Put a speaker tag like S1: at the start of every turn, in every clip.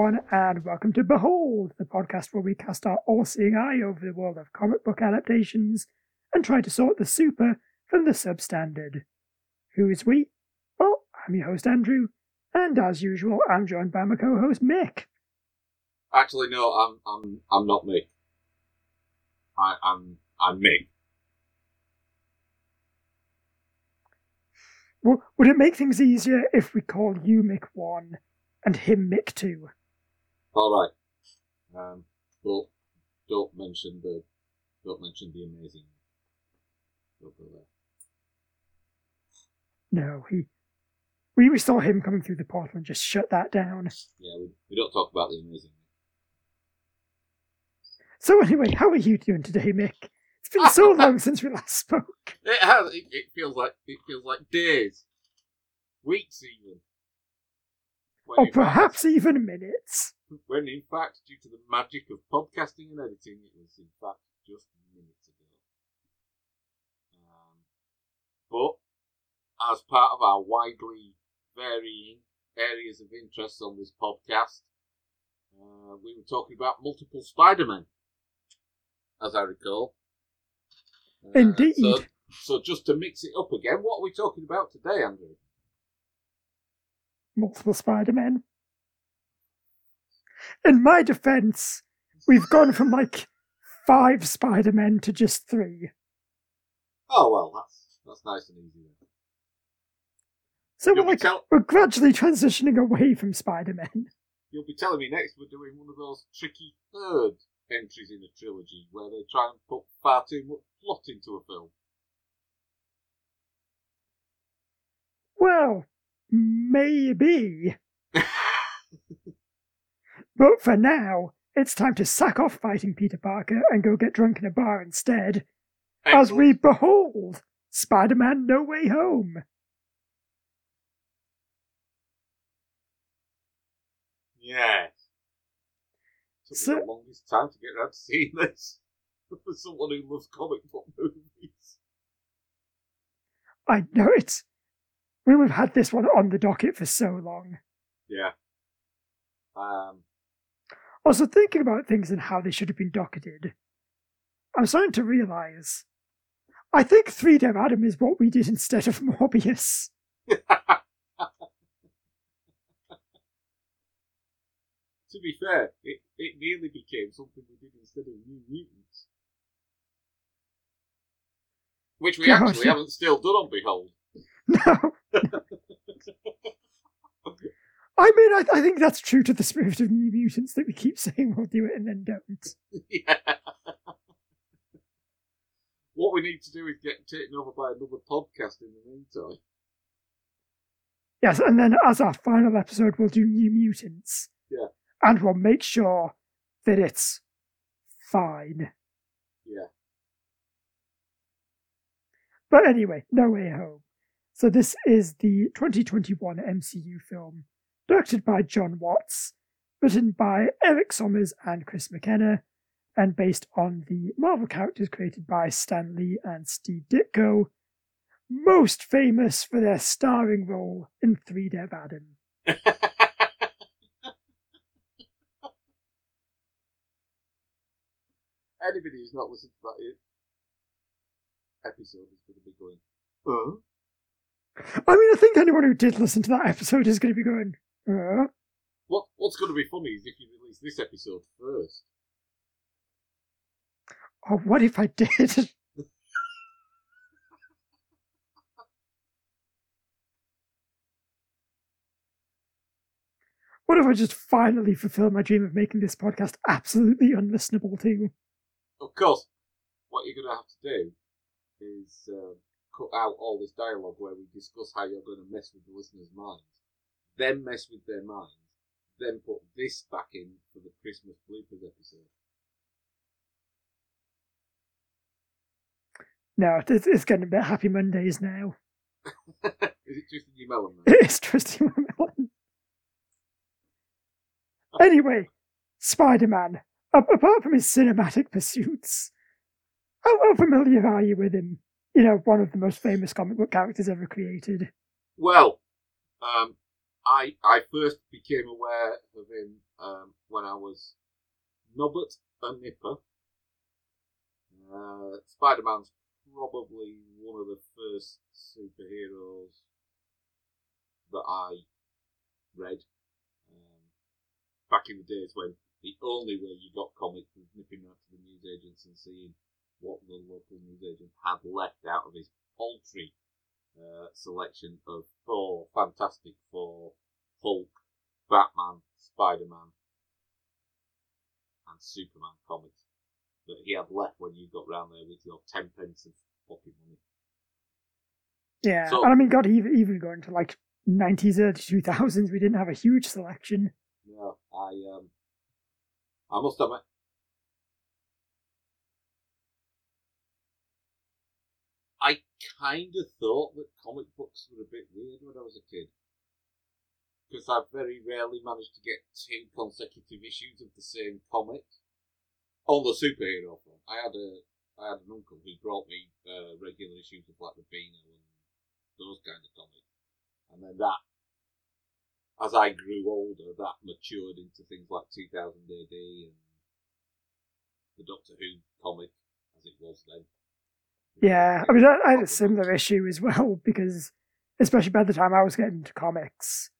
S1: Everyone, and welcome to Behold, the podcast where we cast our all seeing eye over the world of comic book adaptations and try to sort the super from the substandard. Who is we? Well, I'm your host, Andrew, and as usual, I'm joined by my co host, Mick.
S2: Actually, no, I'm I'm I'm not Mick. I, I'm I'm Mick.
S1: W- would it make things easier if we called you Mick 1 and him Mick 2?
S2: All right. Um, but don't mention the don't mention the amazing. Don't go there.
S1: No, he. We, we saw him coming through the portal and just shut that down.
S2: Yeah, we, we don't talk about the amazing.
S1: So, anyway, how are you doing today, Mick? It's been so long since we last spoke.
S2: It has. It, it feels like it feels like days, weeks, even.
S1: Or
S2: in fact-
S1: perhaps even minutes.
S2: When in fact, due to the magic of podcasting and editing, it was in fact just minutes ago. Um, but as part of our widely varying areas of interest on this podcast, uh, we were talking about multiple Spider-Men, as I recall. Uh,
S1: Indeed.
S2: So, so just to mix it up again, what are we talking about today, Andrew?
S1: Multiple Spider Men. In my defense, we've gone from like five Spider Men to just three.
S2: Oh well, that's that's nice and easy.
S1: So
S2: You'll
S1: we're like
S2: tell-
S1: we're gradually transitioning away from Spider Men.
S2: you'll be telling me next we're doing one of those tricky third entries in a trilogy where they try and put far too much plot into a film.
S1: Well, maybe. But for now, it's time to sack off fighting Peter Parker and go get drunk in a bar instead, as we behold Spider Man No Way Home.
S2: Yes. Took
S1: So-
S2: the longest time to get around to seeing this. For someone who loves comic book movies.
S1: I know it. We- We've had this one on the docket for so long.
S2: Yeah. Um.
S1: Also, thinking about things and how they should have been docketed, I'm starting to realise. I think Three Dev Adam is what we did instead of Morbius.
S2: To be fair, it, it nearly became something we did instead of New Mutants. Which we
S1: God,
S2: actually
S1: yeah.
S2: haven't still done on Behold.
S1: No. I mean, I, I think that's true to the spirit of New Mutants that we keep saying we'll do it and then don't.
S2: yeah. What we need to do is get taken over by another podcast in the meantime.
S1: Yes, and then as our final episode, we'll do New Mutants.
S2: Yeah.
S1: And we'll make sure that it's fine.
S2: Yeah.
S1: But anyway, No Way Home. So this is the 2021 MCU film, directed by Jon Watts, written by Erik Sommers and Chris McKenna, and based on the Marvel characters created by Stan Lee and Steve Ditko, most famous for their starring role in Three Dev Adam.
S2: Anybody who's not listened to that episode is going to be going?
S1: I mean, I think anyone who did listen to that episode is going to be going, uh,
S2: What, what's going to be funny is if you release this episode first.
S1: oh, what if I did? What if I just finally fulfill my dream of making this podcast absolutely unlistenable too?
S2: Of course, what you're going to have to do is uh, cut out all this dialogue where we discuss how you're going to mess with the listeners' minds, then mess with their minds, then put this back in for the Christmas bloopers episode.
S1: No, it's, it's getting a bit happy Mondays now.
S2: is it Your Melon? Then?
S1: It's twisting my melon. Anyway, Spider Man. apart from his cinematic pursuits, how, how familiar are you with him? You know, one of the most famous comic book characters ever created.
S2: Well, um, I I first became aware of him um, when I was Nobbut a Nipper. Uh, Spider Man's probably one of the first superheroes that I read um, back in the days when the only way you got comics was nipping out to the newsagents and seeing what the local newsagent had left out of his paltry uh, selection of Thor, Fantastic Four, Hulk, Batman, Spider Man, and Superman comics that he had left when you got round there with your ten pence of pocket money.
S1: Yeah,
S2: So-
S1: and I mean, God, even even going to like nineties, early two thousands, we didn't have a huge selection.
S2: No, I um, I must admit, I kind of thought that comic books were a bit weird when I was a kid. Because I very rarely managed to get two consecutive issues of the same comic. On the superhero front, I had a I had an uncle who brought me uh, regular issues of like the Beano and those kind of comics, and then that, as I grew older, that matured into things like 2000 AD and the Doctor Who comic, as it was then.
S1: Yeah, I mean, I, I had a similar issue as well because, especially by the time I was getting into comics,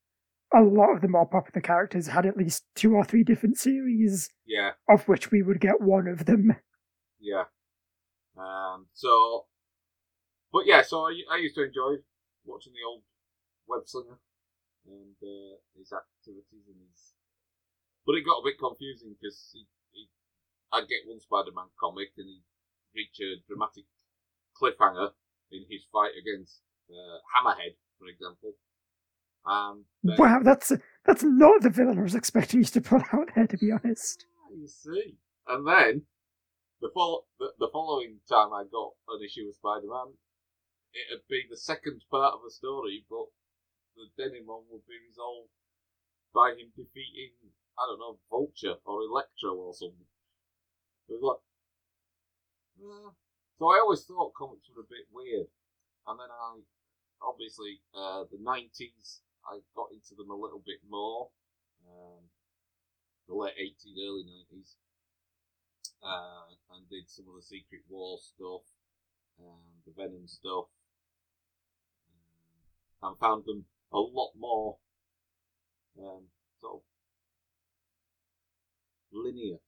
S1: a lot of the more popular characters had at least two or three different series,
S2: Yeah,
S1: of which we would get one of them.
S2: yeah. Um, so, but yeah, so I, I used to enjoy watching the old web slinger and uh, his activities and his. But it got a bit confusing because he, he, I'd get one Spider-Man comic and he'd reach a dramatic cliffhanger in his fight against uh, Hammerhead, for example. Um,
S1: Wow, that's that's not the villain I was expecting you to put out there, to be honest.
S2: You see, and then the, fol- the the following time I got an issue of Spider-Man, it'd be the second part of a story, but the denouement would be resolved by him defeating I don't know Vulture or Electro or something. It was like. So I always thought comics were a bit weird, and then I obviously uh, the nineties I got into them a little bit more. Um, the late eighties, early nineties, uh, and did some of the Secret War stuff, um, the Venom stuff, um, and found them a lot more um, sort of linear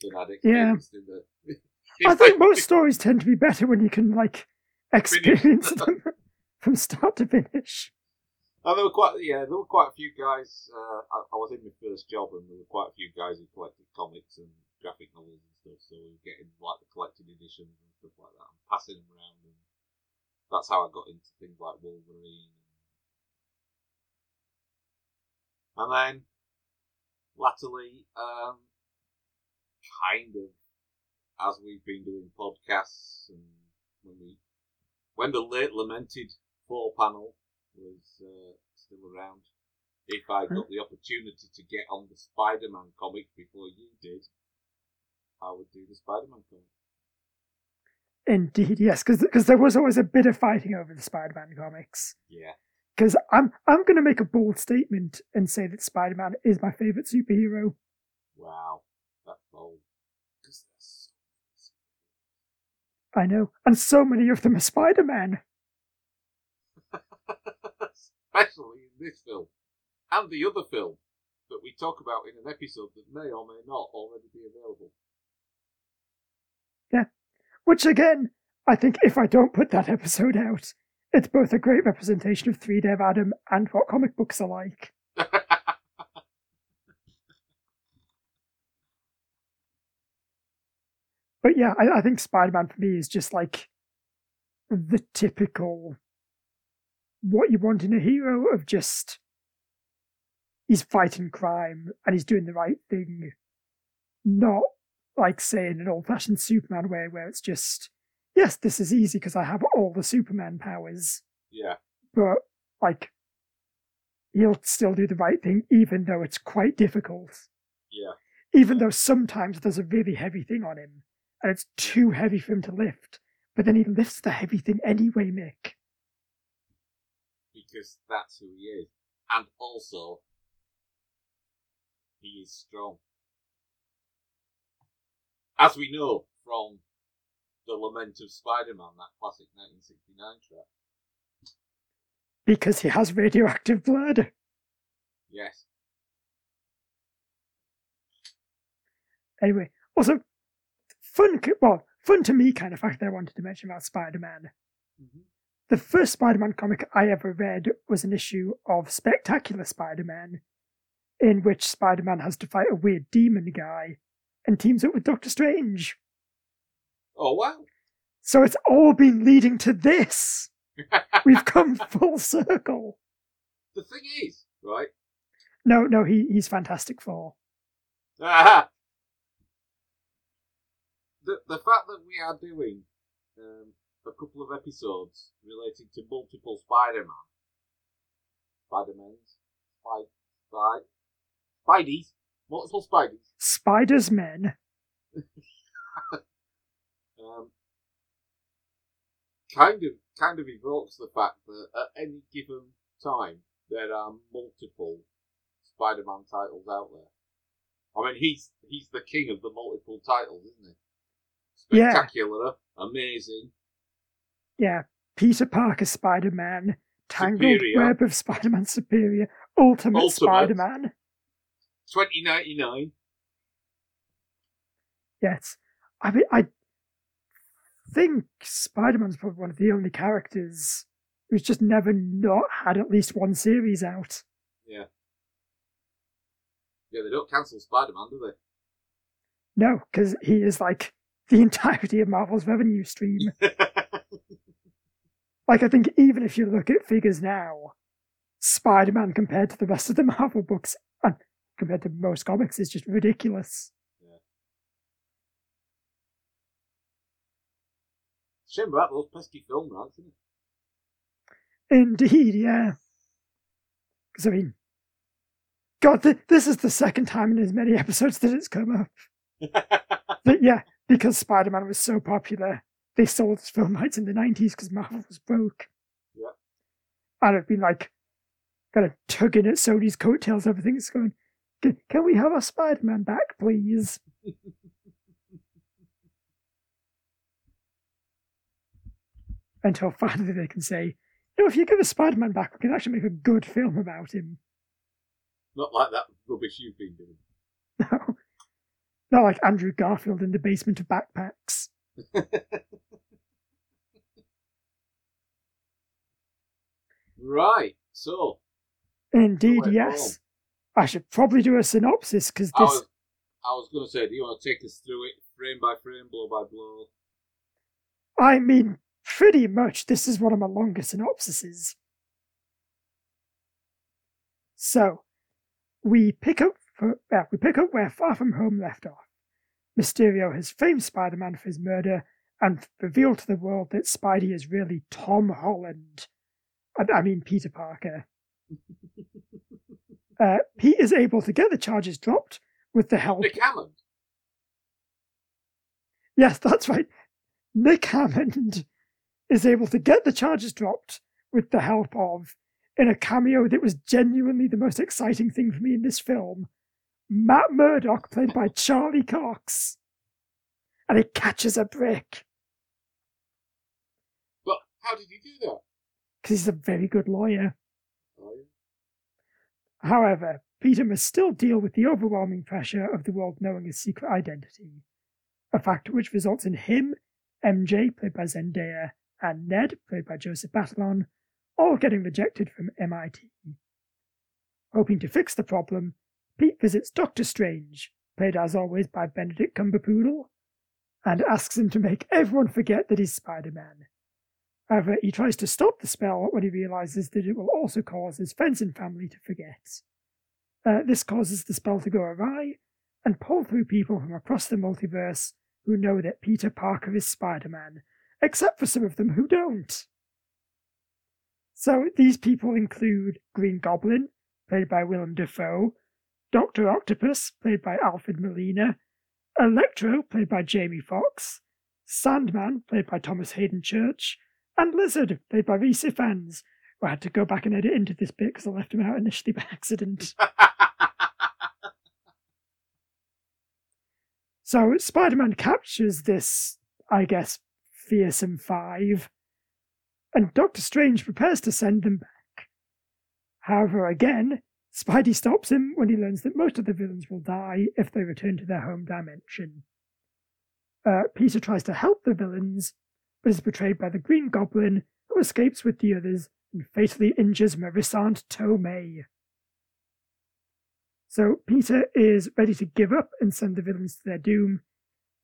S2: than I'd
S1: Yeah.
S2: experienced in the.
S1: I think most stories tend to be better when you can like experience them from start to finish.
S2: And there were quite, yeah, there were quite a few guys. Uh, I, I was in my first job, and there were quite a few guys who collected comics and graphic novels and stuff. So we were getting like the collected editions and stuff like that, and passing them around. And that's how I got into things like Wolverine. And then, latterly, um, kind of, as we've been doing podcasts, and when we, when the late lamented four panel was uh, still around. If I got the opportunity to get on the Spider Man comic before you did, I would do the Spider Man comic.
S1: Indeed, yes, because there was always a bit of fighting over the Spider-Man comics.
S2: Yeah.
S1: Because I'm I'm going to make a bold statement and say that Spider-Man is my favorite superhero.
S2: Wow. That's bold. Because there's
S1: I know, and so many of them are Spider-Man.
S2: Especially in this film. And the other film that we talk about in an episode that may or may not already be available. Yeah.
S1: Which again, I think if I don't put that episode out, it's both a great representation of Three Dev Adam and what comic books are like. But yeah, I, I think Spider-Man for me is just like the typical what you want in a hero of just he's fighting crime and he's doing the right thing. Not like say in an old-fashioned Superman way where it's just yes, this is easy because I have all the Superman powers,
S2: yeah.
S1: but like he'll still do the right thing even though it's quite difficult.
S2: Yeah.
S1: Even though sometimes there's a really heavy thing on him and it's too heavy for him to lift, but then he lifts the heavy thing anyway, Mick.
S2: Because that's who he is. And also, he is strong. As we know from The Lament of Spider Man, that classic 1969 track.
S1: Because he has radioactive blood.
S2: Yes.
S1: Anyway, also, fun, well, fun to me kind of fact that I wanted to mention about Spider Man.
S2: Mm-hmm.
S1: The first Spider Man comic I ever read was an issue of Spectacular Spider Man, in which Spider Man has to fight a weird demon guy and teams up with Doctor Strange.
S2: Oh, wow.
S1: So it's all been leading to this. We've come full circle.
S2: The thing is, right?
S1: No, no, he, he's Fantastic Four.
S2: Aha! The, the fact that we are doing um, a couple of episodes relating to multiple Spider-Man, Spider-Mans, Spy, Spy, Spideys, multiple Spideys,
S1: Spider's Men.
S2: um, kind of kind of evokes the fact that at any given time there are multiple Spider-Man titles out there. I mean, he's he's the king of the multiple titles, isn't he?
S1: Yeah.
S2: Spectacular, amazing,
S1: Yeah, Peter Parker Spider Man, Tangled
S2: Superior.
S1: Web of Spider Man Superior, Ultimate,
S2: Ultimate.
S1: Spider Man.
S2: twenty ninety nine.
S1: Yes. I mean, I think Spider Man's probably one of the only characters who's just never not had at least one series out.
S2: Yeah. Yeah, they don't cancel Spider-Man, do they?
S1: No, because he is like the entirety of Marvel's revenue stream. like, I think even if you look at figures now, Spider Man compared to the rest of the Marvel books, and compared to most comics, is just ridiculous.
S2: Shame about those pesky film rights, isn't
S1: Indeed, yeah. Because, I mean, God, th- this is the second time in as many episodes that it's come up. But yeah, because Spider Man was so popular, they sold its film rights in the 90s because Marvel was broke.
S2: Yeah.
S1: And I've been like, kind of tugging at Sony's coattails, everything's going, can, can we have our Spider Man back, please? Until finally they can say, you know, if you give us Spider Man back, we can actually make a good film about him.
S2: Not like that rubbish you've been doing.
S1: No. Not like Andrew Garfield in the basement of backpacks.
S2: Right, so
S1: Indeed, yes. I should probably do a synopsis because
S2: I
S1: this.
S2: was, I was going to say, do you want to take us through it frame by frame, blow by blow?
S1: I mean, pretty much this is one of my longer synopsises. So, we pick up for, uh, we pick up where Far From Home left off. Mysterio has framed Spider-Man for his murder and revealed to the world that Spidey is really Tom Holland. I, I mean Peter Parker. Uh, Pete is able to get the charges dropped with the help of
S2: Nick Hammond.
S1: Yes, that's right. Nick Hammond is able to get the charges dropped with the help of, in a cameo that was genuinely the most exciting thing for me in this film, Matt Murdock, played by Charlie Cox. And he catches a brick
S2: But how did he do that?
S1: because he's a very good lawyer.
S2: Oh.
S1: However, Peter must still deal with the overwhelming pressure of the world knowing his secret identity, a fact which results in him, MJ, played by Zendaya, and Ned, played by Joseph Batalon, all getting rejected from MIT. Hoping to fix the problem, Pete visits Doctor Strange, played as always by Benedict Cumberpoodle, and asks him to make everyone forget that he's Spider Man. However, he tries to stop the spell when he realizes that it will also cause his friends and family to forget. Uh, this causes the spell to go awry and pull through people from across the multiverse who know that Peter Parker is Spider Man, except for some of them who don't. So these people include Green Goblin, played by Willem Dafoe, Doctor Octopus, played by Alfred Molina, Electro, played by Jamie Foxx, Sandman, played by Thomas Haden Church, and Lizard, played by Rhys Ifans, I had to go back and edit into this bit because I left him out initially by accident. so Spider Man captures this, I guess, fearsome five, and Doctor Strange prepares to send them back. However, again, Spidey stops him when he learns that most of the villains will die if they return to their home dimension. Uh, Peter tries to help the villains, but is betrayed by the Green Goblin, who escapes with the others and fatally injures Marisante Tomei. So Peter is ready to give up and send the villains to their doom,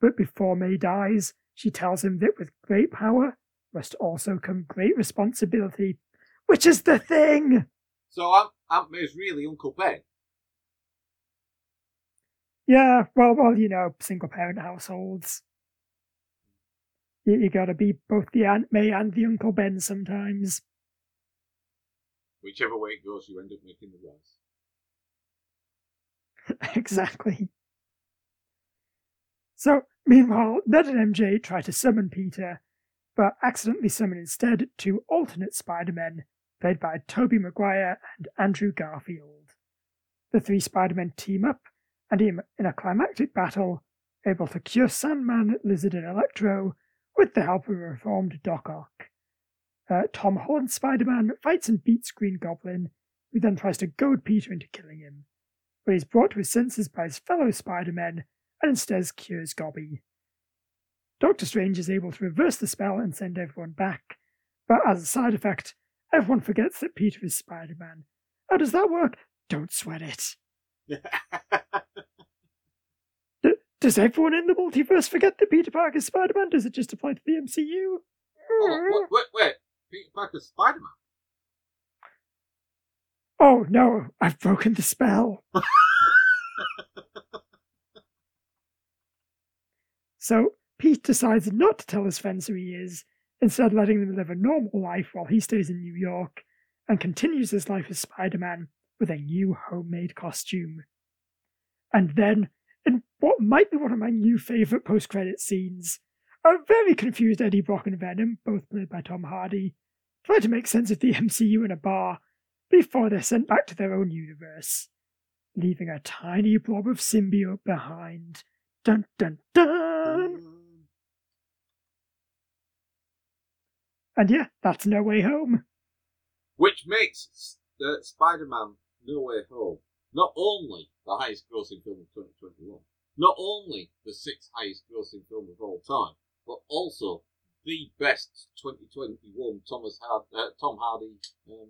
S1: but before May dies, she tells him that with great power must also come great responsibility, which is the thing!
S2: So Aunt, Aunt May's really Uncle Ben?
S1: Yeah, well, well, you know, single parent households. You, you gotta be both the Aunt May and the Uncle Ben sometimes.
S2: Whichever way it goes, you end up making the
S1: rice. exactly. So, meanwhile, Ned and MJ try to summon Peter, but accidentally summon instead two alternate Spider-Men, played by Tobey Maguire and Andrew Garfield. The three Spider-Men team up, and in a climactic battle, able to cure Sandman, Lizard, and Electro with the help of a reformed Doc Ock. Uh, Tom Holland Spider Man fights and beats Green Goblin, who then tries to goad Peter into killing him, but he's brought to his senses by his fellow Spider Men and instead cures Gobby. Doctor Strange is able to reverse the spell and send everyone back, but as a side effect, everyone forgets that Peter is Spider Man. How does that work? Don't sweat it. D- does everyone in the multiverse forget that Peter Parker is Spider Man? Does it just apply to the MCU?
S2: Oh, wait, wait, wait. Peter Parker's Spider Man.
S1: Oh no, I've broken the spell. so Pete decides not to tell his friends who he is, instead letting them live a normal life while he stays in New York and continues his life as Spider Man with a new homemade costume. And then, in what might be one of my new favourite post credit scenes, a very confused Eddie Brock and Venom, both played by Tom Hardy, try to make sense of the MCU in a bar before they're sent back to their own universe, leaving a tiny blob of symbiote behind. Dun dun dun! And yeah, that's No Way Home.
S2: Which makes uh, Spider Man No Way Home not only the highest grossing film of 2021, not only the sixth highest grossing film of all time, but also the best 2021 Thomas Hard, uh, Tom Hardy um,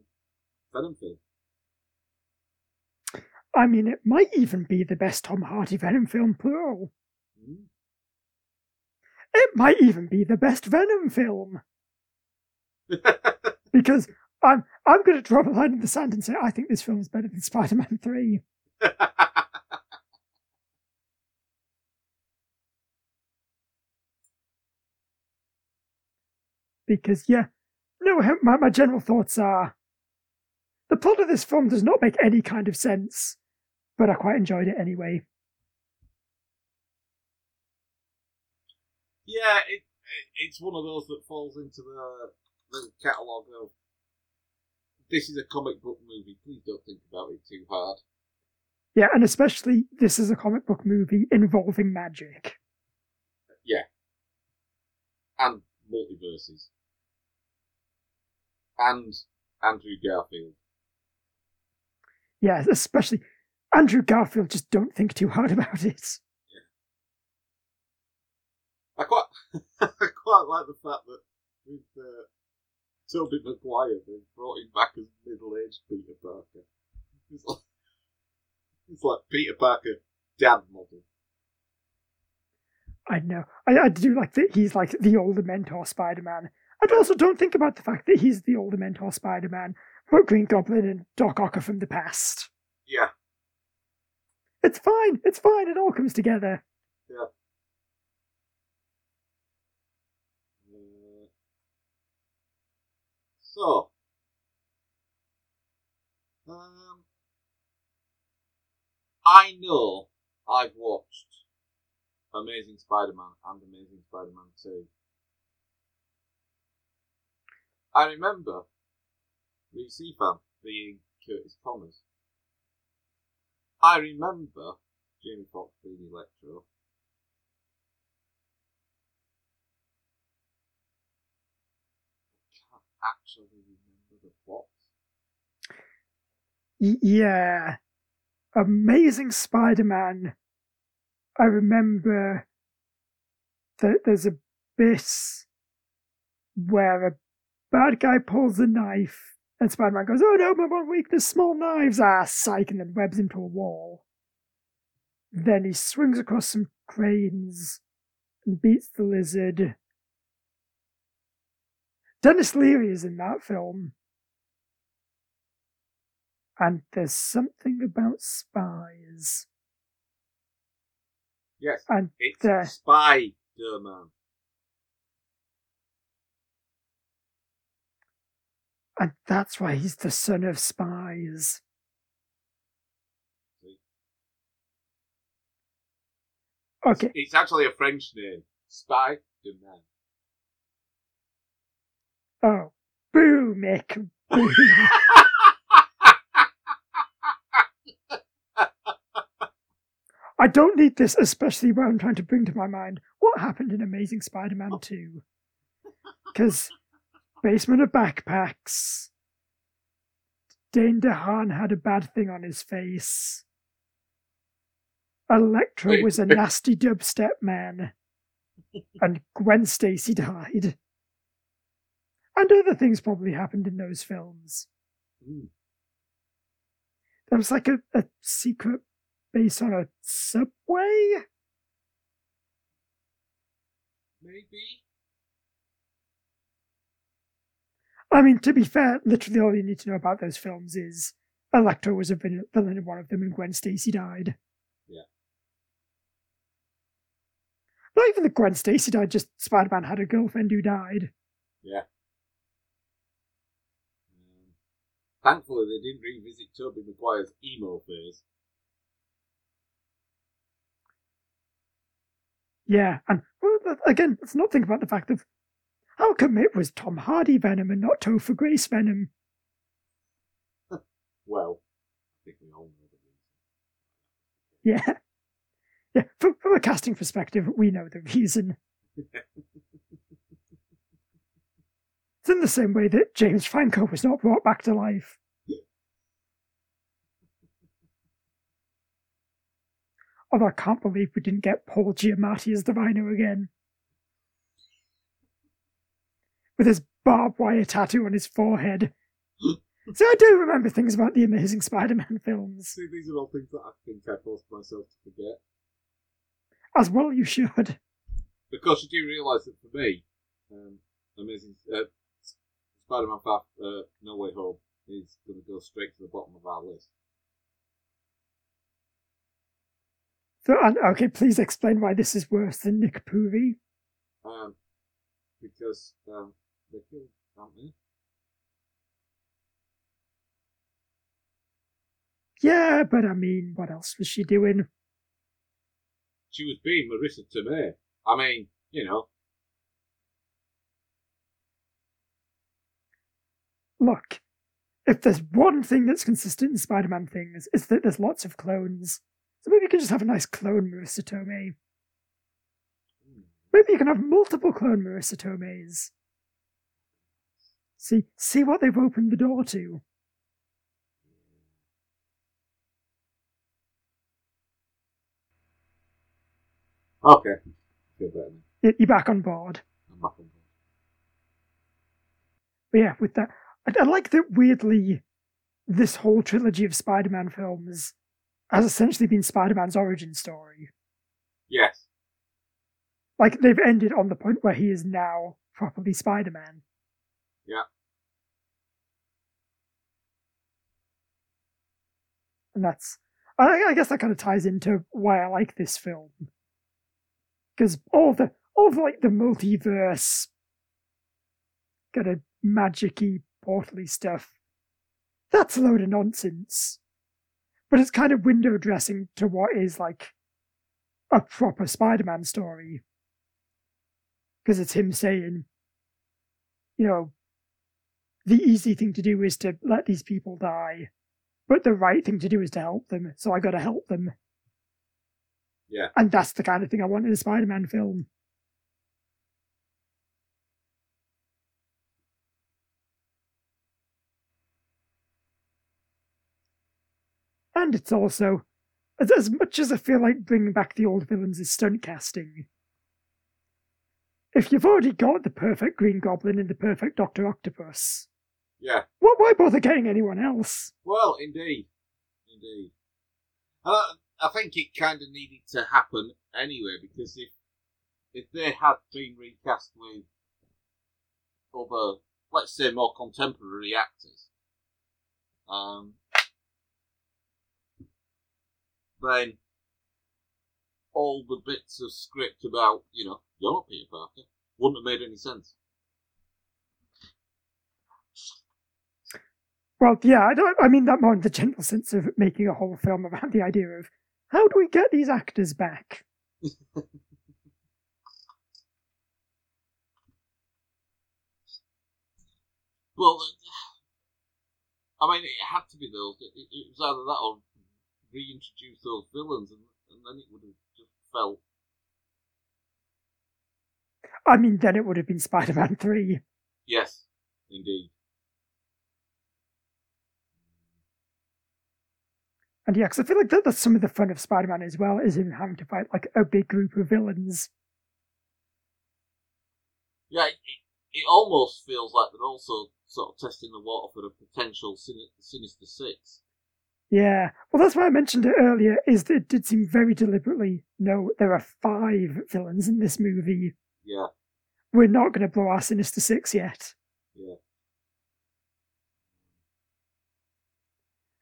S2: Venom film.
S1: I mean, it might even be the best Tom Hardy Venom film plural. Mm. It might even be the best Venom film. Because I'm I'm going to drop a line in the sand and say I think this film is better than Spider-Man Three. because yeah, no, my, my general thoughts are the plot of this film does not make any kind of sense, but I quite enjoyed it anyway.
S2: Yeah, it, it it's one of those that falls into the catalogue of this is a comic book movie. Please don't think about it too hard.
S1: Yeah, and especially this is a comic book movie involving magic.
S2: Yeah. And multiverses and Andrew Garfield.
S1: Yeah, especially Andrew Garfield. Just don't think too hard about it.
S2: Yeah. I quite, I quite like the fact that with uh, Tobey Maguire, they brought him back as middle-aged Peter Parker. It's like, it's like Peter Parker dad model.
S1: I know. I, I do like that he's like the older mentor Spider-Man, and also don't think about the fact that he's the older mentor Spider Man, but Green Goblin and Doc Ock are from the past.
S2: Yeah.
S1: It's fine, it's fine, it all comes together.
S2: Yeah. So, um, I know I've watched Amazing Spider Man and Amazing Spider Man 2 I remember DC fan, being Curtis Thomas. I remember Jamie Foxx being Electro. I can't actually remember the plot.
S1: Y- yeah. Amazing Spider Man. I remember that there's a bit where a bad guy pulls a knife and Spider Man goes, Oh no, my one weakness, small knives. Ah, psych, and then webs into a wall. Then he swings across some cranes and beats the lizard. Denis Leary is in that film. And there's something about spies.
S2: Yes,
S1: And
S2: it's
S1: uh,
S2: Spider-Man.
S1: and that's why he's the son of spies. Okay,
S2: It's actually a French name. Spider-Man.
S1: oh, boo, Mick, boo. I don't need this, especially when I'm trying to bring to my mind what happened in Amazing Spider Man 2. Because Basement of Backpacks, Dane DeHaan had a bad thing on his face. Electro
S2: Wait.
S1: was a nasty dubstep man. And Gwen Stacy died. And other things probably happened in those films.
S2: Mm.
S1: There was like a, a secret base on a subway?
S2: Maybe.
S1: I mean, to be fair, literally all you need to know about those films is Electro was a villain in one of them and Gwen Stacy died.
S2: Yeah.
S1: Not even the Gwen Stacy died, just Spider Man had a girlfriend who died.
S2: Yeah. Um, thankfully, they didn't revisit Tobey Maguire's emo phase.
S1: Yeah, and well, again, let's not think about the fact of how come it was Tom Hardy Venom and not Topher Grace Venom?
S2: Well, I think we all know the reason.
S1: Yeah. Yeah, from, from a casting perspective, we know the reason. It's in the same way that James Franco was not brought back to life. Although I can't believe we didn't get Paul Giamatti as the Rhino again. With his barbed wire tattoo on his forehead. so I do remember things about the Amazing Spider Man films.
S2: See, these are all things that I think I forced myself to forget.
S1: As well, you should.
S2: Because you do realise that for me, um, Amazing uh, Spider-Man Far uh, No Way Home is going to go straight to the bottom of our list.
S1: So, and, okay, please explain why this is worse than Nick Puri.
S2: Um, because um, they killed.
S1: Yeah, but I mean, what else was she doing?
S2: She was being Marisa Tomei. I mean, you know,
S1: Look, if there's one thing that's consistent in Spider Man things, it's that there's lots of clones. So maybe you can just have a nice clone Marisa Tomei. Maybe you can have multiple clone Marisa Tomeis. See, see what they've opened the door to.
S2: okay.
S1: You're back on board.
S2: I'm back on board.
S1: But yeah, with that, I, I like that weirdly, this whole trilogy of Spider Man films has essentially been Spider Man's origin story.
S2: Yes.
S1: Like, they've ended on the point where he is now properly Spider Man.
S2: Yeah.
S1: And that's, I, I guess that kind of ties into why I like this film. Because all the, all the, like, the multiverse, kind of magic-y, portally stuff, that's a load of nonsense. But it's kind of window dressing to what is, like, a proper Spider Man story. Because it's him saying, you know, the easy thing to do is to let these people die, but the right thing to do is to help them. So I got to help them.
S2: Yeah.
S1: And that's the kind of thing I want in a Spider-Man film. And it's also, as, as much as I feel like bringing back the old villains is stunt casting, if you've already got the perfect Green Goblin and the perfect Doctor Octopus,
S2: Yeah.
S1: why, why bother getting anyone else?
S2: Well, indeed, indeed. I, I think it kind of needed to happen anyway because if if they had been recast with other, let's say, more contemporary actors, um, then all the bits of script about you know you're not Peter Parker wouldn't have made any sense.
S1: Well, yeah, I, don't, I mean that more in the general sense of making a whole film about the idea of how do we get these actors back?
S2: Well, I mean, it had to be those. It, it was either that or reintroduce those villains, and, and then it would have just felt.
S1: I mean, then it would have been Spider-Man three.
S2: Yes, indeed.
S1: And yeah, because I feel like that, that's some of the fun of Spider-Man as well, is him having to fight like a big group of villains.
S2: Yeah, it, it, it almost feels like they're also sort of testing the water for a potential sin- Sinister Six.
S1: Yeah, well, that's why I mentioned it earlier. Is that it did seem very deliberately. No, there are five villains in this movie.
S2: Yeah,
S1: We're not going to blow our Sinister Six yet.
S2: yeah.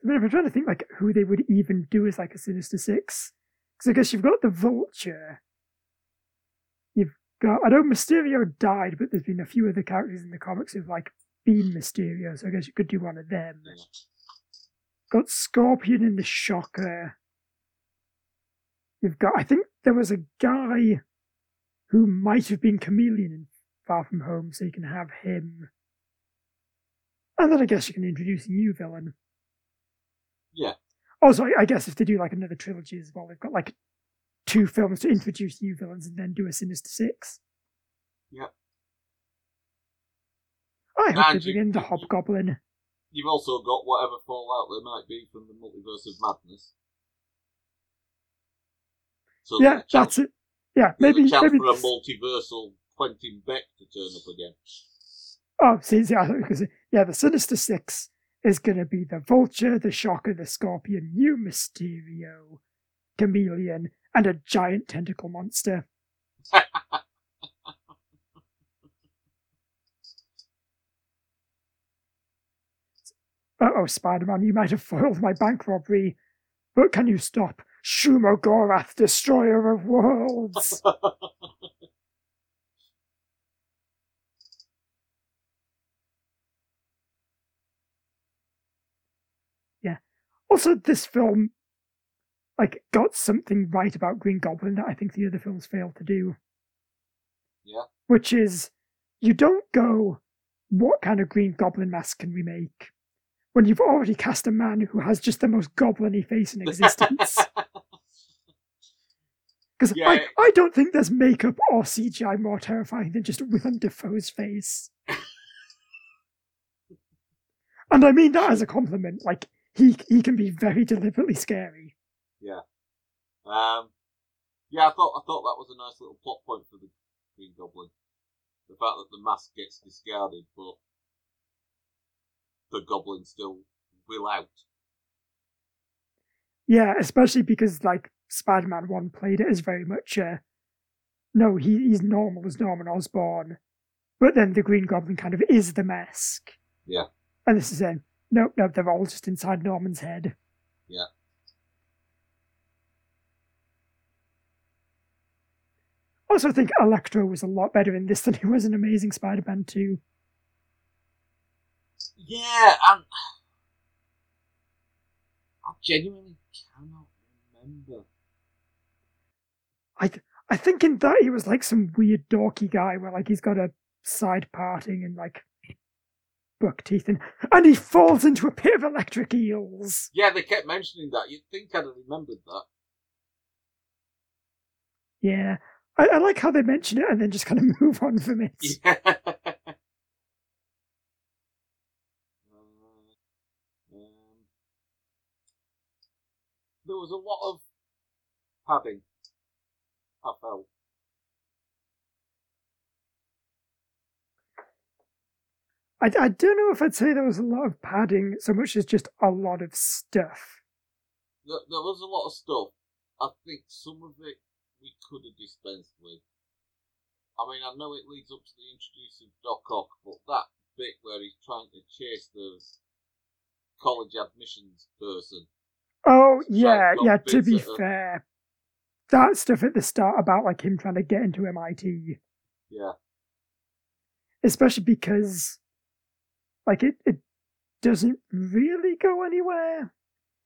S1: I mean, I'm trying to think like who they would even do as like a Sinister Six. Because I guess you've got the Vulture. You've got I don't know Mysterio died, but there's been a few other characters in the comics who've like been Mysterio, so I guess you could do one of them.
S2: yeah.
S1: Got Scorpion and the Shocker. You've got I think there was a guy who might have been Chameleon in Far From Home, so you can have him. And then I guess you can introduce a new villain.
S2: Yeah.
S1: Also, I, guess if they do like another trilogy as well, they've got like two films to introduce new villains and then do a Sinister Six.
S2: Yep.
S1: I hope
S2: And
S1: they bring in the Hobgoblin.
S2: You've also got whatever fallout there might be from the multiverse of madness. So
S1: Yeah,
S2: chance,
S1: that's it. Yeah, maybe
S2: a chance
S1: maybe.
S2: for a multiversal Quentin Beck to turn up again.
S1: Oh, see, I because yeah, the Sinister Six is going to be the Vulture, the Shocker, the Scorpion, New Mysterio, Chameleon, and a giant tentacle monster. Uh oh, Spider Man, you might have foiled my bank robbery, but can you stop Shuma-Gorath, destroyer of worlds? Yeah. Also, this film like got something right about Green Goblin that I think the other films failed to do.
S2: Yeah.
S1: Which is you don't go, what kind of Green Goblin mask can we make? When you've already cast a man who has just the most goblin-y face in existence. Because
S2: Yeah.
S1: I, I don't think there's makeup or CGI more terrifying than just Willem Dafoe's face. and I mean that as a compliment. Like he he can be very deliberately scary. Yeah.
S2: Um, yeah, I thought I thought that was a nice little plot point for the Green Goblin. The fact that the mask gets discarded, but the Goblin still will out.
S1: Yeah, especially because like Spider-Man One played it as very much uh no, he, he's normal as Norman Osborn, but then the Green Goblin kind of is the mask.
S2: Yeah.
S1: And this is saying, nope, nope, they're all just inside Norman's head.
S2: Yeah.
S1: Also, think Electro was a lot better in this than he was in Amazing Spider-Man 2.
S2: Yeah, and I genuinely cannot remember.
S1: I th- I think in that he was like some weird dorky guy where like he's got a side parting and like buck teeth, and, and he falls into a pit of electric eels.
S2: Yeah, they kept mentioning that. You'd think I'd have remembered that.
S1: Yeah, I, I like how they mention it and then just kind of move on from it.
S2: Yeah. Uh, um, there was a lot of padding. I felt.
S1: I, I don't know if I'd say there was a lot of padding so much as just a lot of stuff.
S2: There, there was a lot of stuff. I think some of it we could have dispensed with. I mean, I know it leads up to the introduction of Doc Ock, but that bit where he's trying to chase the college admissions person.
S1: Oh yeah, yeah. To be fair, that stuff at the start about like him trying to get into MIT,
S2: Yeah,
S1: especially because like it it doesn't really go anywhere.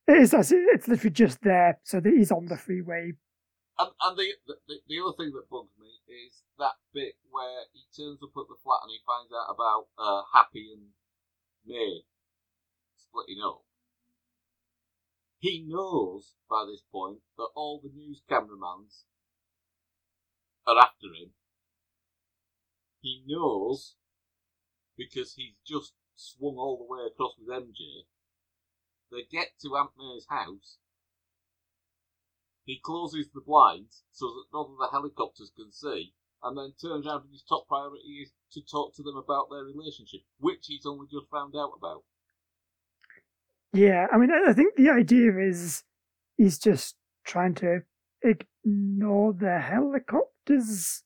S1: It is it- it's literally just there so that he's on the freeway.
S2: and, and the, the the other thing that bugs me is that bit where he turns up at the flat and he finds out about uh, Happy and May splitting up. He knows by this point that all the news cameramans are after him. He knows because he's just swung all the way across with MJ. They get to Aunt May's house. He closes the blinds so that none of the helicopters can see, and then turns around and his top priority is to talk to them about their relationship, which he's only just found out about.
S1: Yeah, I mean, I think the idea is he's just trying to ignore the helicopters.